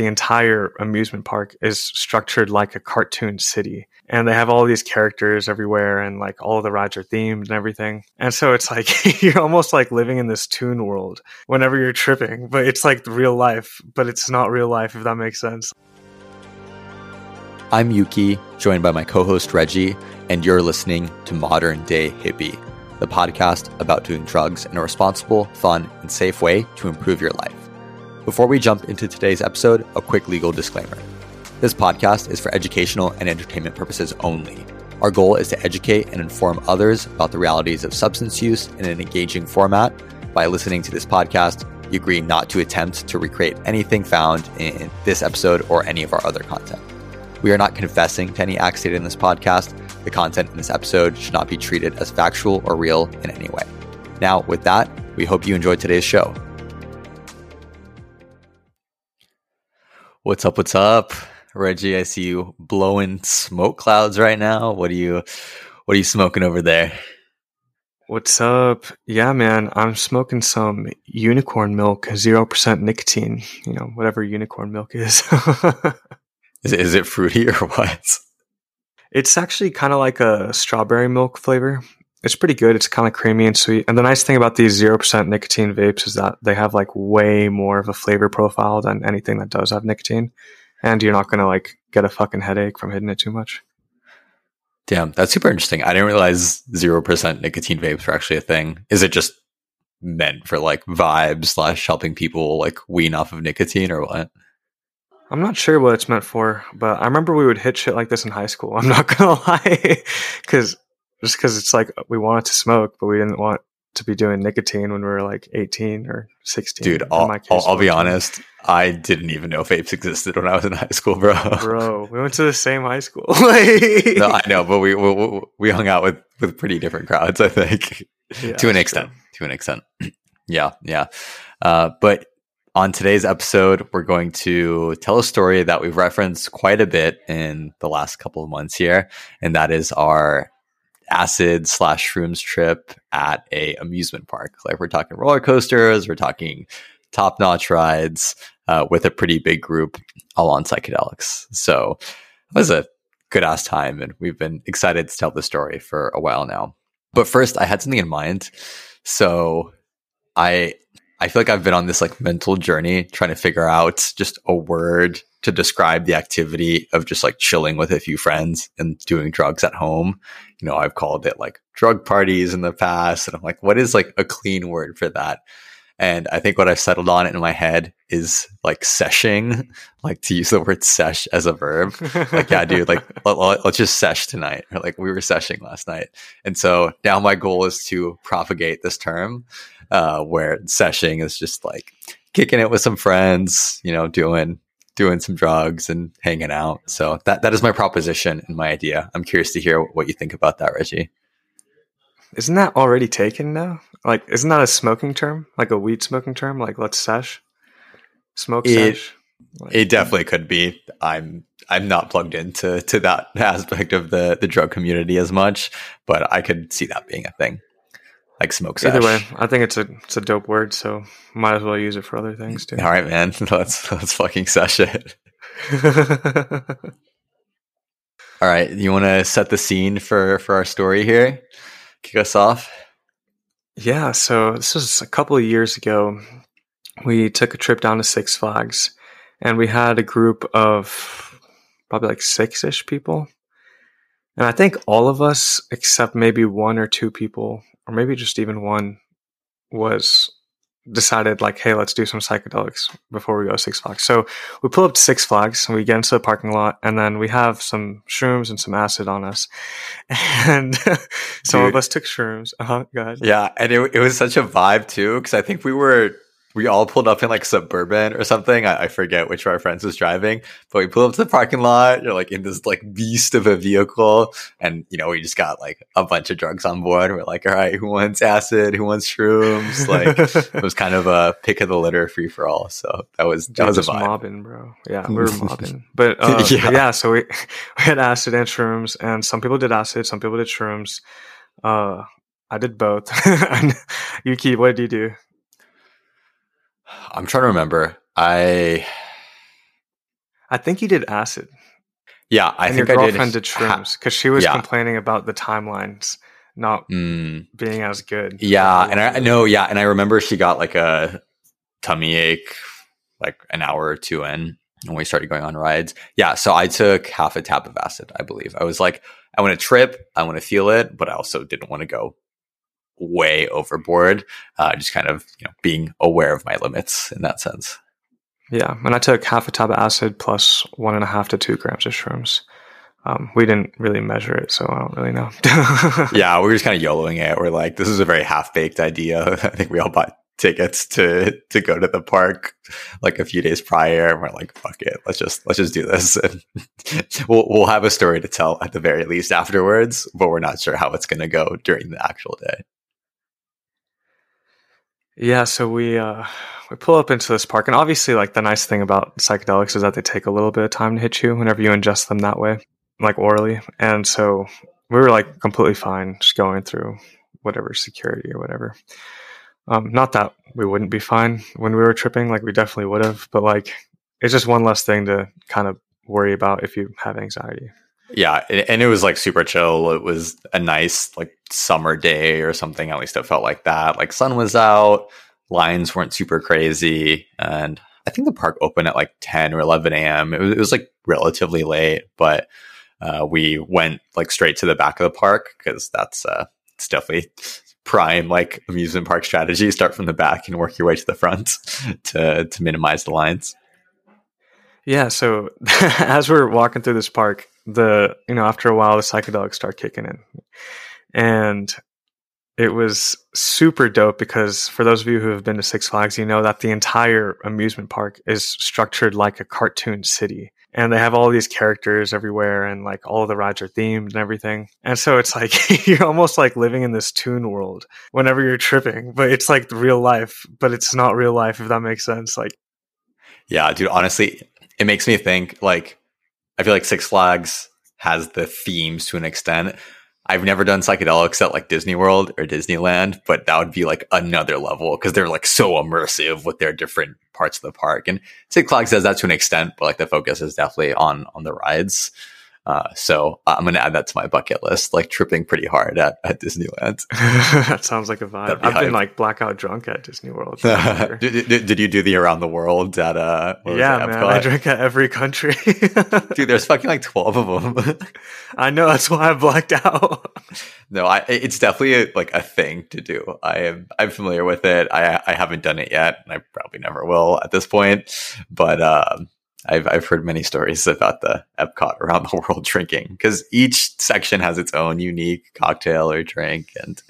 the entire amusement park is structured like a cartoon city. And they have all these characters everywhere and like all the rides are themed and everything. And so it's like you're almost like living in this toon world whenever you're tripping, but it's like real life, but it's not real life if that makes sense. I'm Yuki, joined by my co host Reggie, and you're listening to Modern Day Hippie, the podcast about doing drugs in a responsible, fun, and safe way to improve your life. Before we jump into today's episode, a quick legal disclaimer. This podcast is for educational and entertainment purposes only. Our goal is to educate and inform others about the realities of substance use in an engaging format. By listening to this podcast, you agree not to attempt to recreate anything found in this episode or any of our other content. We are not confessing to any acts stated in this podcast. The content in this episode should not be treated as factual or real in any way. Now, with that, we hope you enjoyed today's show. What's up? What's up, Reggie? I see you blowing smoke clouds right now. What are you? What are you smoking over there? What's up? Yeah, man, I'm smoking some unicorn milk, zero percent nicotine. You know, whatever unicorn milk is. is, it, is it fruity or what? It's actually kind of like a strawberry milk flavor. It's pretty good. It's kind of creamy and sweet. And the nice thing about these 0% nicotine vapes is that they have like way more of a flavor profile than anything that does have nicotine. And you're not going to like get a fucking headache from hitting it too much. Damn, that's super interesting. I didn't realize 0% nicotine vapes were actually a thing. Is it just meant for like vibes slash helping people like wean off of nicotine or what? I'm not sure what it's meant for, but I remember we would hit shit like this in high school. I'm not gonna lie, because just because it's like we wanted to smoke, but we didn't want to be doing nicotine when we were like 18 or 16. Dude, I'll, case, I'll, I'll be honest. I didn't even know vapes existed when I was in high school, bro. Bro, we went to the same high school. no, I know, but we, we we hung out with with pretty different crowds. I think yeah, to an extent. True. To an extent. yeah, yeah. Uh, but on today's episode, we're going to tell a story that we've referenced quite a bit in the last couple of months here, and that is our acid slash shrooms trip at a amusement park. Like we're talking roller coasters, we're talking top notch rides uh, with a pretty big group, all on psychedelics. So it was a good ass time, and we've been excited to tell the story for a while now. But first, I had something in mind. So I I feel like I've been on this like mental journey trying to figure out just a word to describe the activity of just like chilling with a few friends and doing drugs at home. You know, I've called it like drug parties in the past. And I'm like, what is like a clean word for that? And I think what I've settled on in my head is like seshing, like to use the word sesh as a verb. like, yeah, dude, like let, us just sesh tonight. Or like we were seshing last night. And so now my goal is to propagate this term uh, where seshing is just like kicking it with some friends, you know, doing doing some drugs and hanging out. So that that is my proposition and my idea. I'm curious to hear what you think about that, Reggie. Isn't that already taken now? Like, isn't that a smoking term? Like a weed smoking term? Like, let's sesh, smoke it, sesh. Like, it definitely could be. I'm I'm not plugged into to that aspect of the the drug community as much, but I could see that being a thing like smoke. Either way, I think it's a it's a dope word, so might as well use it for other things too. All right, man. Let's let's fucking sesh it. All right, you want to set the scene for for our story here? Kick us off. Yeah, so this was a couple of years ago. We took a trip down to Six Flags, and we had a group of probably like six ish people. And I think all of us, except maybe one or two people, or maybe just even one, was decided like, hey, let's do some psychedelics before we go Six Flags. So we pull up to Six Flags and we get into the parking lot and then we have some shrooms and some acid on us. And some Dude. of us took shrooms. Uh-huh, go ahead. Yeah. And it, it was such a vibe too. Cause I think we were we all pulled up in like suburban or something. I, I, forget which of our friends was driving, but we pulled up to the parking lot. You're like in this like beast of a vehicle, and you know we just got like a bunch of drugs on board. We're like, all right, who wants acid? Who wants shrooms? Like it was kind of a pick of the litter, free for all. So that was that Dude, was a vibe. mobbing, bro. Yeah, we were mobbing, but, uh, yeah. but yeah. So we, we had acid and shrooms, and some people did acid, some people did shrooms. Uh, I did both. Yuki, what did you do? I'm trying to remember. I I think you did acid. Yeah, I and think your I girlfriend did. did, shrooms because she was Yeah. complaining about the timelines not Mm, being as good. yeah, and I know. Yeah, and I remember she got like a tummy ache, like an hour or two in when we started going on rides. Yeah, so I took half a tab of acid. I believe I was like, I want to trip, I want to feel it, but I also didn't want to go way overboard. Uh, just kind of you know being aware of my limits in that sense. Yeah, and I took half a tab of acid plus one and a half to two grams of shrooms. Um, we didn't really measure it, so I don't really know. yeah, we were just kind of YOLOing it. We're like, this is a very half baked idea. I think we all bought tickets to to go to the park like a few days prior, and we're like, fuck it, let's just let's just do this. And we'll we'll have a story to tell at the very least afterwards, but we're not sure how it's going to go during the actual day. Yeah, so we uh, we pull up into this park, and obviously, like the nice thing about psychedelics is that they take a little bit of time to hit you whenever you ingest them that way, like orally. And so we were like completely fine just going through whatever security or whatever. Um, not that we wouldn't be fine when we were tripping, like we definitely would have, but like it's just one less thing to kind of worry about if you have anxiety. Yeah, and it was like super chill. It was a nice like summer day or something. At least it felt like that. Like sun was out, lines weren't super crazy, and I think the park opened at like ten or eleven a.m. It was, it was like relatively late, but uh, we went like straight to the back of the park because that's uh, it's definitely prime like amusement park strategy. Start from the back and work your way to the front to to minimize the lines. Yeah, so as we're walking through this park, the you know after a while the psychedelics start kicking in, and it was super dope because for those of you who have been to Six Flags, you know that the entire amusement park is structured like a cartoon city, and they have all these characters everywhere, and like all the rides are themed and everything, and so it's like you're almost like living in this toon world whenever you're tripping, but it's like real life, but it's not real life if that makes sense. Like Yeah, dude, honestly, it makes me think like I feel like Six Flags has the themes to an extent. I've never done psychedelics at like Disney World or Disneyland, but that would be like another level because they're like so immersive with their different parts of the park. And Six Flags does that to an extent, but like the focus is definitely on on the rides. Uh, so I'm gonna add that to my bucket list, like tripping pretty hard at, at Disneyland. that sounds like a vibe. Be I've been like blackout drunk at Disney World. did, did, did you do the around the world at uh? yeah, man. Epcot? I drink at every country. Dude, there's fucking like twelve of them. I know that's why I blacked out. No, I it's definitely a, like a thing to do. I am I'm familiar with it. I I haven't done it yet, and I probably never will at this point. But um, I've I've heard many stories about the Epcot around the world drinking because each section has its own unique cocktail or drink, and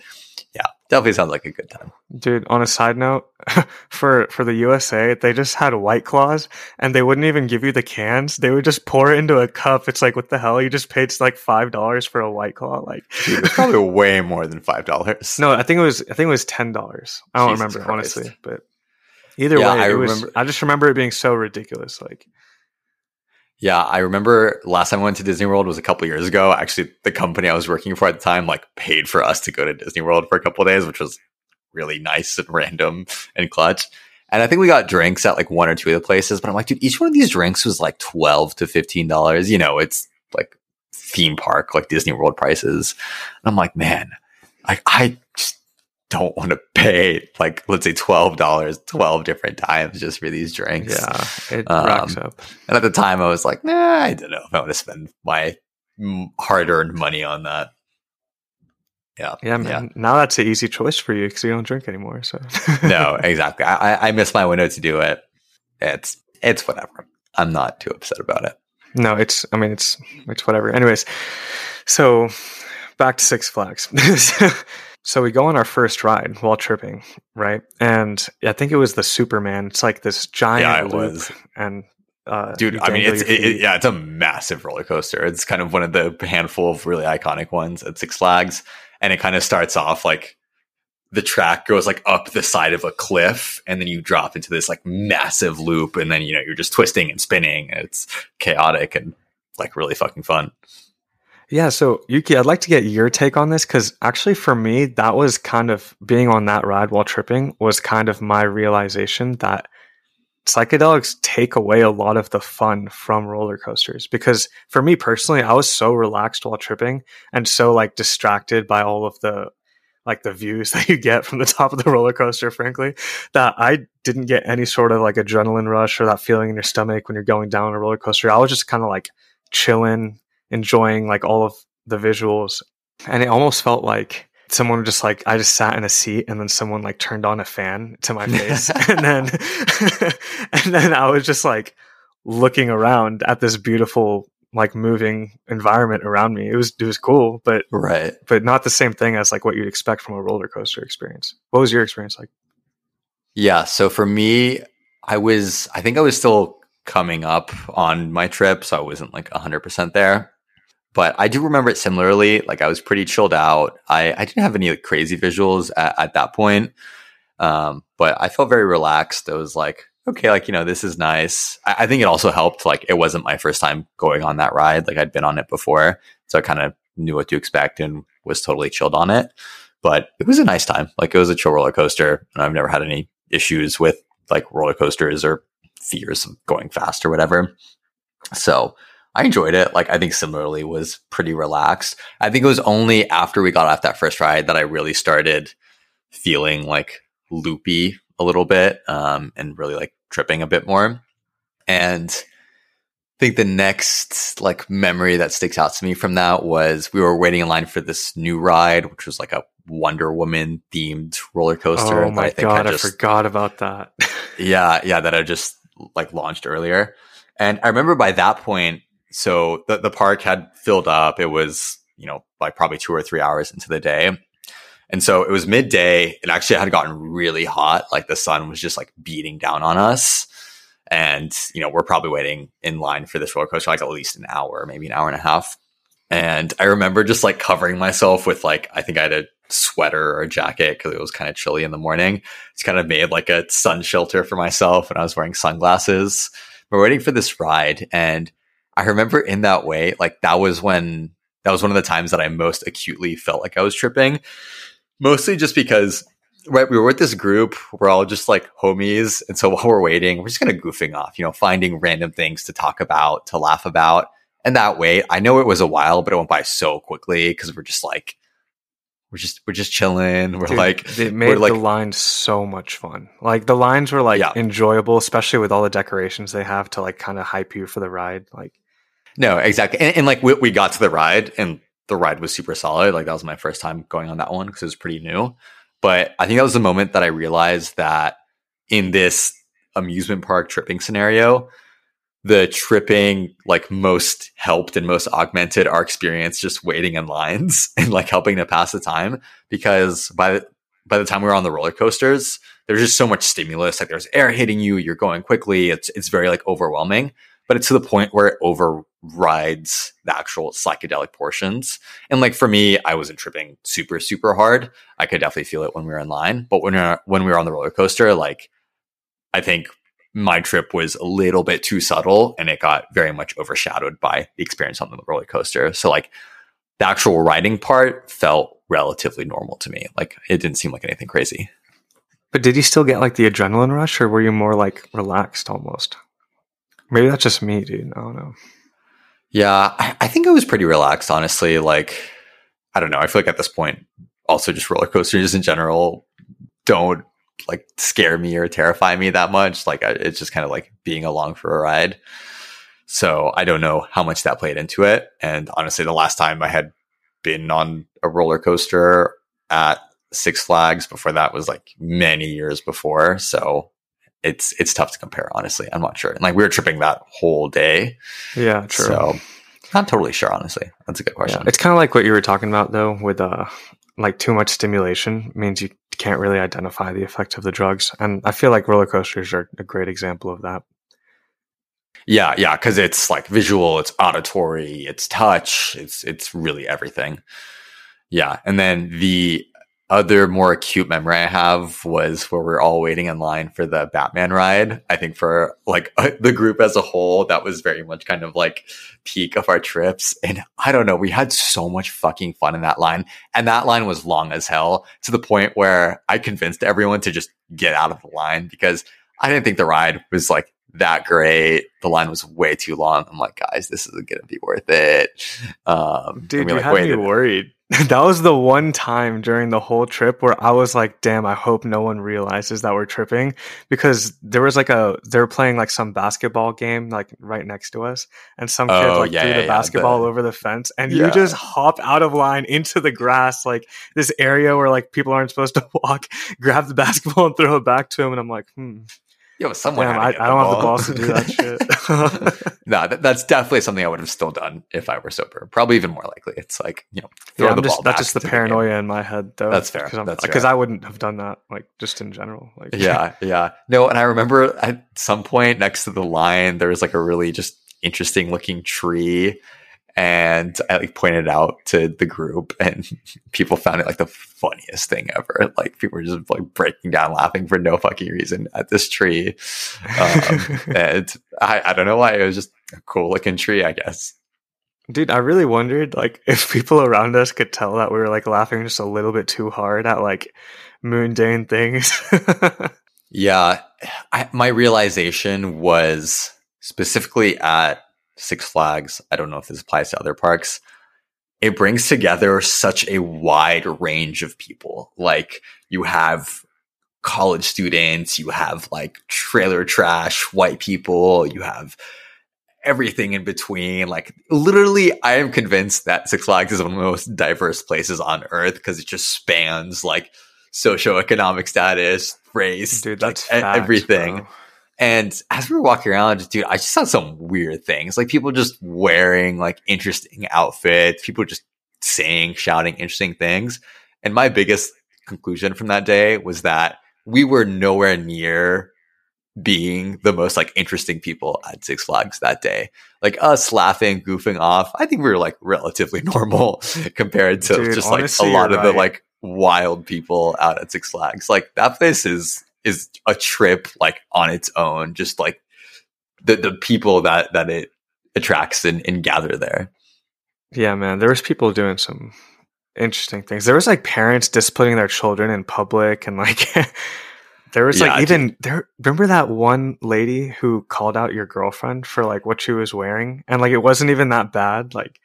yeah, definitely sounds like a good time. Dude, on a side note, for for the USA, they just had white claws and they wouldn't even give you the cans. They would just pour it into a cup. It's like what the hell? You just paid like five dollars for a white claw. Like Dude, it's probably way more than five dollars. no, I think it was I think it was ten dollars. I don't Jesus remember Christ. honestly, but either Yeah, way, I it was, I just remember it being so ridiculous. Like Yeah, I remember last time I went to Disney World was a couple years ago. Actually, the company I was working for at the time like paid for us to go to Disney World for a couple of days, which was really nice and random and clutch. And I think we got drinks at like one or two of the places, but I'm like, dude, each one of these drinks was like twelve to fifteen dollars. You know, it's like theme park, like Disney World prices. And I'm like, man, like I just don't want to pay like let's say twelve dollars twelve different times just for these drinks. yeah, it Um, racks up. And at the time, I was like, nah, I don't know if I want to spend my hard earned money on that. Yeah. Yeah, man. Now that's an easy choice for you because you don't drink anymore. So No, exactly. I, I- I missed my window to do it. It's it's whatever. I'm not too upset about it. No, it's. I mean, it's it's whatever. Anyways, so back to Six Flags. so we go on our first ride while tripping, right? And I think it was the Superman. It's like this giant Yeah, it loop, was. and uh, Dude, I mean, it's it, it- yeah, it's a massive roller coaster. It's kind of one of the handful of really iconic ones at Six Flags, and it kind of starts off like the track goes like up the side of a cliff, and then you drop into this like massive loop, and then you know you're just twisting and spinning. It's chaotic and like really fucking fun. Yeah, so Yuki, I'd like to get your take on this because actually, for me, that was kind of being on that ride while tripping was kind of my realization that psychedelics take away a lot of the fun from roller coasters. Because for me personally i was so relaxed while tripping and so like distracted by all of the like the views that you get from the top of the roller coaster frankly that i didn't get any sort of like adrenaline rush or that feeling in your stomach when you're going down a roller coaster. I was just kind of like chilling enjoying like all of the visuals and it almost felt like someone just like I just sat in a seat and then someone like turned on a fan to my face and then and then I was just like looking around at this beautiful like moving environment around me. It was it was cool, but right, but not the same thing as like what you'd expect from a roller coaster experience. What was your experience like? Yeah, so for me, I was I think I was still coming up on my trip, so I wasn't like 100% there but I do remember it similarly. Like I was pretty chilled out. I, I didn't have any like, crazy visuals at, at that point. Um, but I felt very relaxed. It was like, okay, like, you know, this is nice. I, I, think it also helped. Like it wasn't my first time going on that ride. Like I'd been on it before. So I kind of knew what to expect and was totally chilled on it. But it was a nice time. Like it was a chill roller coaster. And I've never had any issues with like roller coasters or fears of going fast or whatever. So I enjoyed it. Like I think similarly was pretty relaxed. I think it was only after we got off that first ride that I really started feeling like loopy a little bit um, and really like tripping a bit more. And I think the next like memory that sticks out to me from that was we were waiting in line for this new ride, which was like a Wonder Woman themed roller coaster. Oh my I god, I, just, I forgot about that. yeah, yeah, that I just like launched earlier. And I remember by that point, so the, the park had filled up. It was, you know, like probably two or three hours into the day. And so it was midday. It actually had gotten really hot. Like the sun was just like beating down on us. And, you know, we're probably waiting in line for this roller coaster like at least an hour, maybe an hour and a half. And I remember just like covering myself with like, I think I had a sweater or a jacket because it was kind of chilly in the morning. It's kind of made like a sun shelter for myself and I was wearing sunglasses. We're waiting for this ride and I remember in that way, like that was when that was one of the times that I most acutely felt like I was tripping. Mostly just because right, we were with this group, we're all just like homies. And so while we're waiting, we're just kind of goofing off, you know, finding random things to talk about, to laugh about. And that way, I know it was a while, but it went by so quickly because we're just like, we're just we're just chilling. We're Dude, like it made like, the lines so much fun. Like the lines were like yeah. enjoyable, especially with all the decorations they have to like kind of hype you for the ride. Like no, exactly. And, and like we, we got to the ride and the ride was super solid. Like that was my first time going on that one because it was pretty new. But I think that was the moment that I realized that in this amusement park tripping scenario, the tripping like most helped and most augmented our experience just waiting in lines and like helping to pass the time because by the, by the time we were on the roller coasters, there's just so much stimulus. Like there's air hitting you, you're going quickly. It's it's very like overwhelming but it's to the point where it overrides the actual psychedelic portions. And like for me, I wasn't tripping super, super hard. I could definitely feel it when we were in line. But when we were, when we were on the roller coaster, like I think my trip was a little bit too subtle and it got very much overshadowed by the experience on the roller coaster. So like the actual riding part felt relatively normal to me. Like it didn't seem like anything crazy. But did you still get like the adrenaline rush or were you more like relaxed almost? Maybe that's just me, dude. I don't know. Yeah, I, I think I was pretty relaxed, honestly. Like, I don't know. I feel like at this point, also just roller coasters in general don't like scare me or terrify me that much. Like, I, it's just kind of like being along for a ride. So I don't know how much that played into it. And honestly, the last time I had been on a roller coaster at Six Flags before that was like many years before. So it's it's tough to compare. Honestly, I'm not sure. like we were tripping that whole day. Yeah, true. So not totally sure. Honestly, that's a good question. Yeah. It's kind of like what you were talking about though, with uh, like too much stimulation means you can't really identify the effect of the drugs, and I feel like roller coasters are a great example of that. Yeah, yeah, because it's like visual, it's auditory, it's touch, it's it's really everything. Yeah, and then the other more acute memory I have was where we are all waiting in line for the Batman ride. I think for like the group as a whole, that was very much kind of like peak of our trips. And I don't know, we had so much fucking fun in that line. And that line was long as hell to the point where I convinced everyone to just get out of the line because I didn't think the ride was like that great. The line was way too long. I'm like, guys, this isn't going to be worth it. Um, Dude, you like, had me worried. that was the one time during the whole trip where I was like, damn, I hope no one realizes that we're tripping because there was like a, they're playing like some basketball game like right next to us and some kid Oh, like yeah, threw the yeah, basketball the- over the fence and Yeah. you just hop out of line into the grass, like this area where like people aren't supposed to walk, grab the basketball and throw it back to him. And I'm like, hmm, Yo, someone. damn, I, I don't have the balls to do that shit. no, that, that's definitely something I would have still done if I were sober. Probably even more likely. It's like you know, throw yeah, the just ball that's just the paranoia in my head, though. That's fair. Because. I wouldn't have done that, like just in general. Like, yeah, yeah. No, and I remember at some point next to the line, there was like a really just interesting looking tree. And I like pointed it out to the group, and people found it like the funniest thing ever. Like people were just like breaking down laughing for no fucking reason at this tree. Um, and I, I don't know why it was just a cool looking tree, I guess. Dude, I really wondered like if people around us could tell that we were like laughing just a little bit too hard at like mundane things. Yeah, I, my realization was specifically at Six Flags. I don't know if this applies to other parks. It brings together such a wide range of people. Like you have college students, you have like trailer trash, white people, you have everything in between. Like literally, I am convinced that Six Flags is one of the most diverse places on earth because it just spans like socioeconomic status, race, Dude, that's e- facts, everything. bro. And as we were walking around, dude, I just saw some weird things. Like people just wearing like interesting outfits, people just saying, shouting interesting things. And my biggest conclusion from that day was that we were nowhere near being the most like interesting people at Six Flags that day. Like us laughing, goofing off. I think we were like relatively normal compared to Dude, just like a lot of the like wild people out at Six Flags. Like that place is is a trip like on its own. Just like the the people that that it attracts and, and gather there. Yeah, man, there was people doing some interesting things. There was like parents disciplining their children in public and like there was like Yeah, even there remember that one lady who called out your girlfriend for like what she was wearing and like it wasn't even that bad like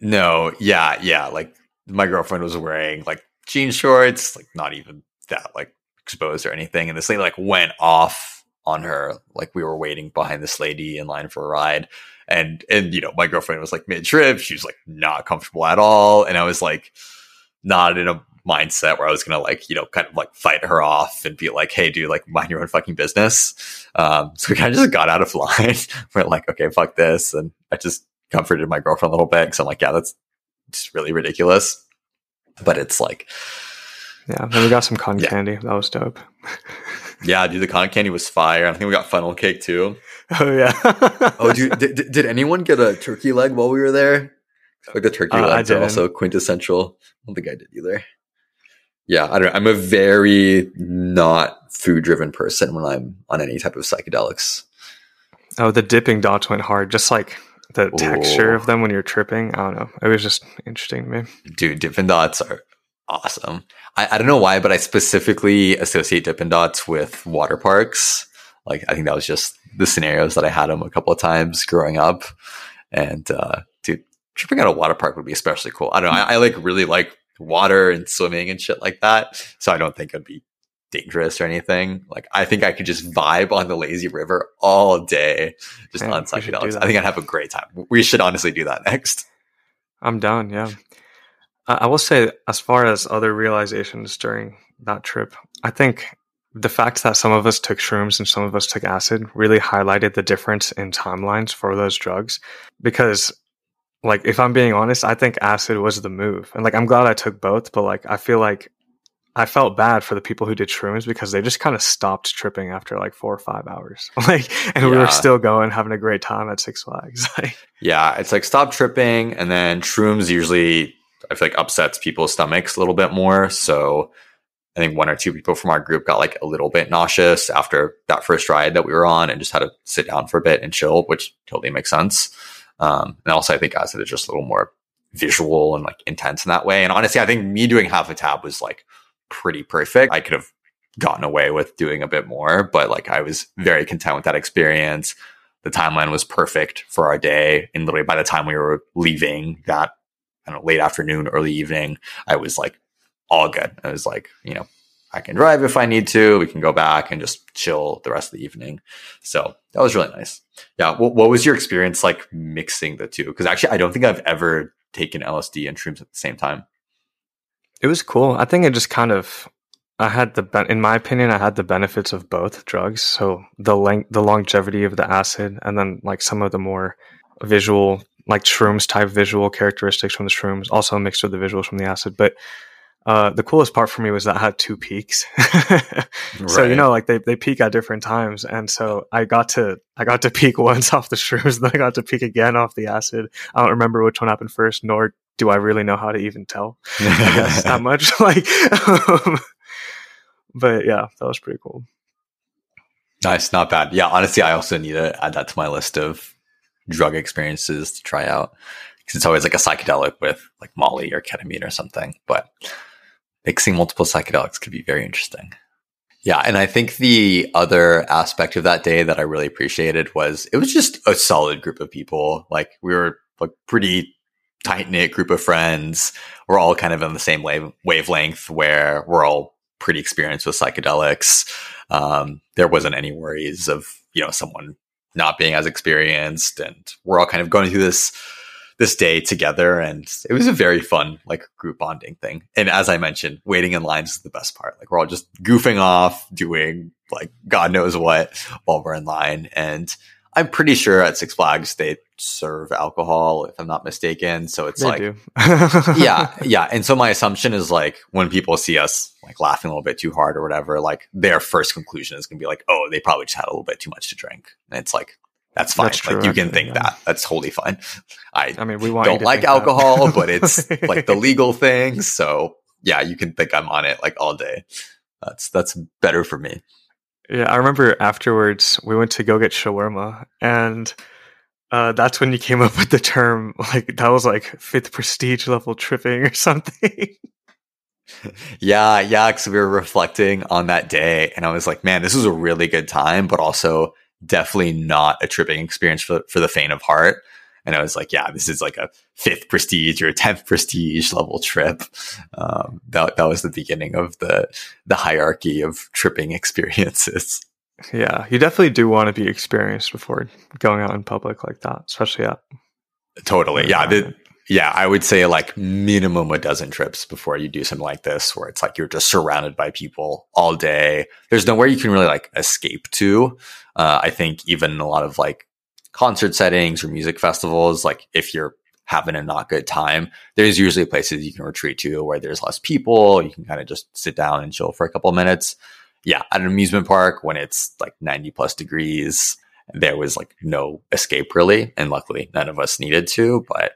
No, yeah, yeah. Like my girlfriend was wearing like jean shorts, like not even that like exposed or anything. And this lady like went off on her. Like we were waiting behind this lady in line for a ride. And and you know, my girlfriend was like mid trip. She was like not comfortable at all. And I was like not in a mindset where I was gonna like, you know, kind of like fight her off and be like, hey dude, like mind your own fucking business. Um so we kind of just got out of line. we're like, okay, fuck this. And I just comforted my girlfriend a little bit because I'm like, yeah, that's just really ridiculous. But it's like, yeah then we got some cotton Yeah. candy that was dope yeah, dude, the cotton candy was fire. I think we got funnel cake too. oh yeah Oh, dude, did, did- anyone get a turkey leg while we were there? Like the turkey Uh, legs are also quintessential. I don't think I did either. Yeah, I don't. Know. I'm a very not food driven person when I'm on any type of psychedelics. oh the Dippin' Dots went hard just like the texture Oh. of them when you're tripping i don't know it was just interesting to me Dude, Dippin' Dots are awesome. I, I don't know why, but I specifically associate Dippin' Dots with water parks. Like, I think that was just the scenarios that I had them a couple of times growing up. And, uh, dude, tripping at a water park would be especially cool. I don't know. I, I like really like water and swimming and shit like that. So I don't think it'd be dangerous or anything. Like, I think I could just vibe on the lazy river all day, just Man, on psychedelics. I think I'd have a great time. We should honestly do that next. I'm down, yeah. I, will say, as far as other realizations during that trip, I think the fact that some of us took shrooms and some of us took acid really highlighted the difference in timelines for those drugs. Because, like, if I'm being honest, I think acid was the move. And, like, I'm glad I took both, but, like, I feel like I felt bad for the people who did shrooms because they just kind of stopped tripping after like four or five hours. Like, and we were still going, having a great time at Six Flags. Like, Yeah, it's like stop tripping, and then shrooms usually I feel like upsets people's stomachs a little bit more. So I think one or two people from our group got like a little bit nauseous after that first ride that we were on, and just had to sit down for a bit and chill, which totally makes sense. Um, and also, I think acid is just a little more visual and like intense in that way. And honestly, I think me doing half a tab was like pretty perfect. I could have gotten away with doing a bit more, but like I was very content with that experience. The timeline was perfect for our day. And literally by the time we were leaving that I don't know, late afternoon, early evening, I was like all good. I was like, you know, I can drive if I need to. We can go back and just chill the rest of the evening. So that was really nice. Yeah. What, what was your experience like mixing the two? Because actually, I don't think I've ever taken LSD and shrooms at the same time. It was cool. I think it just kind of, I had the, in my opinion, I had the benefits of both drugs. So the length, the longevity of the acid, and then like some of the more visual, like shrooms type visual characteristics from the shrooms, also mixed with the visuals from the acid. But uh, the coolest part for me was that I had two peaks. right. so you know, like they, they peak at different times, and so I got to I got to peak once off the shrooms, and then I got to peak again off the acid. I don't remember which one happened first, nor do I really know how to even tell. I guess that much. Like, um, but yeah, that was pretty cool. Nice, not bad. Yeah, honestly, I also need to add that to my list of drug experiences to try out because it's always like a psychedelic with like Molly or ketamine or something, but mixing multiple psychedelics could be very interesting. Yeah. And I think the other aspect of that day that I really appreciated was it was just a solid group of people. Like we were like pretty tight knit group of friends. We're all kind of on the same wave- wavelength where we're all pretty experienced with psychedelics. Um, there wasn't any worries of, you know, someone not being as experienced and we're all kind of going through this this day together and it was a very fun like group bonding thing. And as i mentioned waiting in lines is the best part. Like we're all just goofing off doing like god knows what while we're in line. And i'm pretty sure at six flags they serve alcohol if i'm not mistaken so it's they like yeah yeah and so my assumption is like when people see us like laughing a little bit too hard or whatever like their first conclusion is going to be like oh they probably just had a little bit too much to drink and it's like that's fine. That's true, like you can think yeah. that. That's totally fine. I, I mean, we don't like alcohol, but it's like the legal thing. So yeah, you can think I'm on it like all day. That's that's better for me. Yeah, I remember afterwards we went to go get shawarma, and uh, that's when you came up with the term like that was like fifth prestige level tripping or something. yeah, yeah, because we were reflecting on that day, and I was like, man, this was a really good time, but also definitely not a tripping experience for, for the faint of heart. And I was like, yeah, this is like a fifth prestige or a 10th prestige level trip. Um, that, that was the beginning of the, the hierarchy of tripping experiences. Yeah. You definitely do want to be experienced before going out in public like that, especially at. Totally. Yeah. The, yeah. I would say like minimum a dozen trips before you do something like this, where it's like you're just surrounded by people all day. There's nowhere you can really like escape to. Uh, I think even a lot of like concert settings or music festivals, like if you're having a not good time, there's usually places you can retreat to where there's less people. You can kind of just sit down and chill for a couple minutes. Yeah, at an amusement park when it's like 90 plus degrees, there was like no escape really. And luckily none of us needed to, but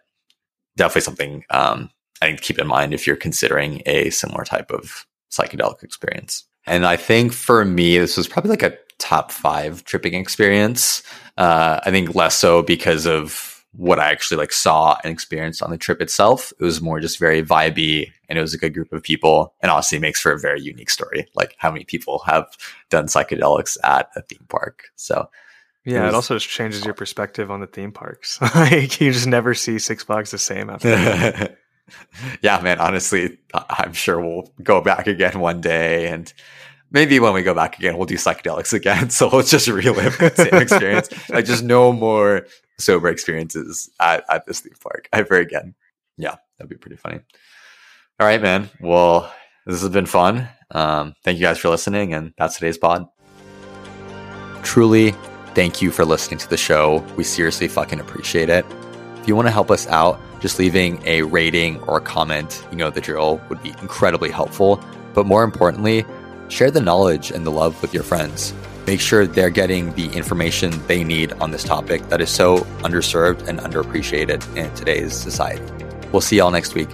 definitely something um, I think keep in mind if you're considering a similar type of psychedelic experience. And I think for me, this was probably like a top five tripping experience. Uh, I think less so because of what I actually like saw and experienced on the trip itself. It was more just very vibey and it was a good group of people and honestly makes for a very unique story. Like how many people have done psychedelics at a theme park. So yeah, it, it also just changes your perspective on the theme parks. like you just never see Six Flags the same after. yeah, man. Honestly, I'm sure we'll go back again one day and maybe when we go back again, we'll do psychedelics again. So let's just relive that same experience. like just no more sober experiences at, at this theme park ever again. Yeah, that'd be pretty funny. All right, man. Well, this has been fun. Um, thank you guys for listening, and that's today's pod. Truly, thank you for listening to the show. We seriously fucking appreciate it. If you want to help us out, just leaving a rating or a comment, you know the drill, would be incredibly helpful. But more importantly, share the knowledge and the love with your friends. Make sure they're getting the information they need on this topic that is so underserved and underappreciated in today's society. We'll see y'all next week.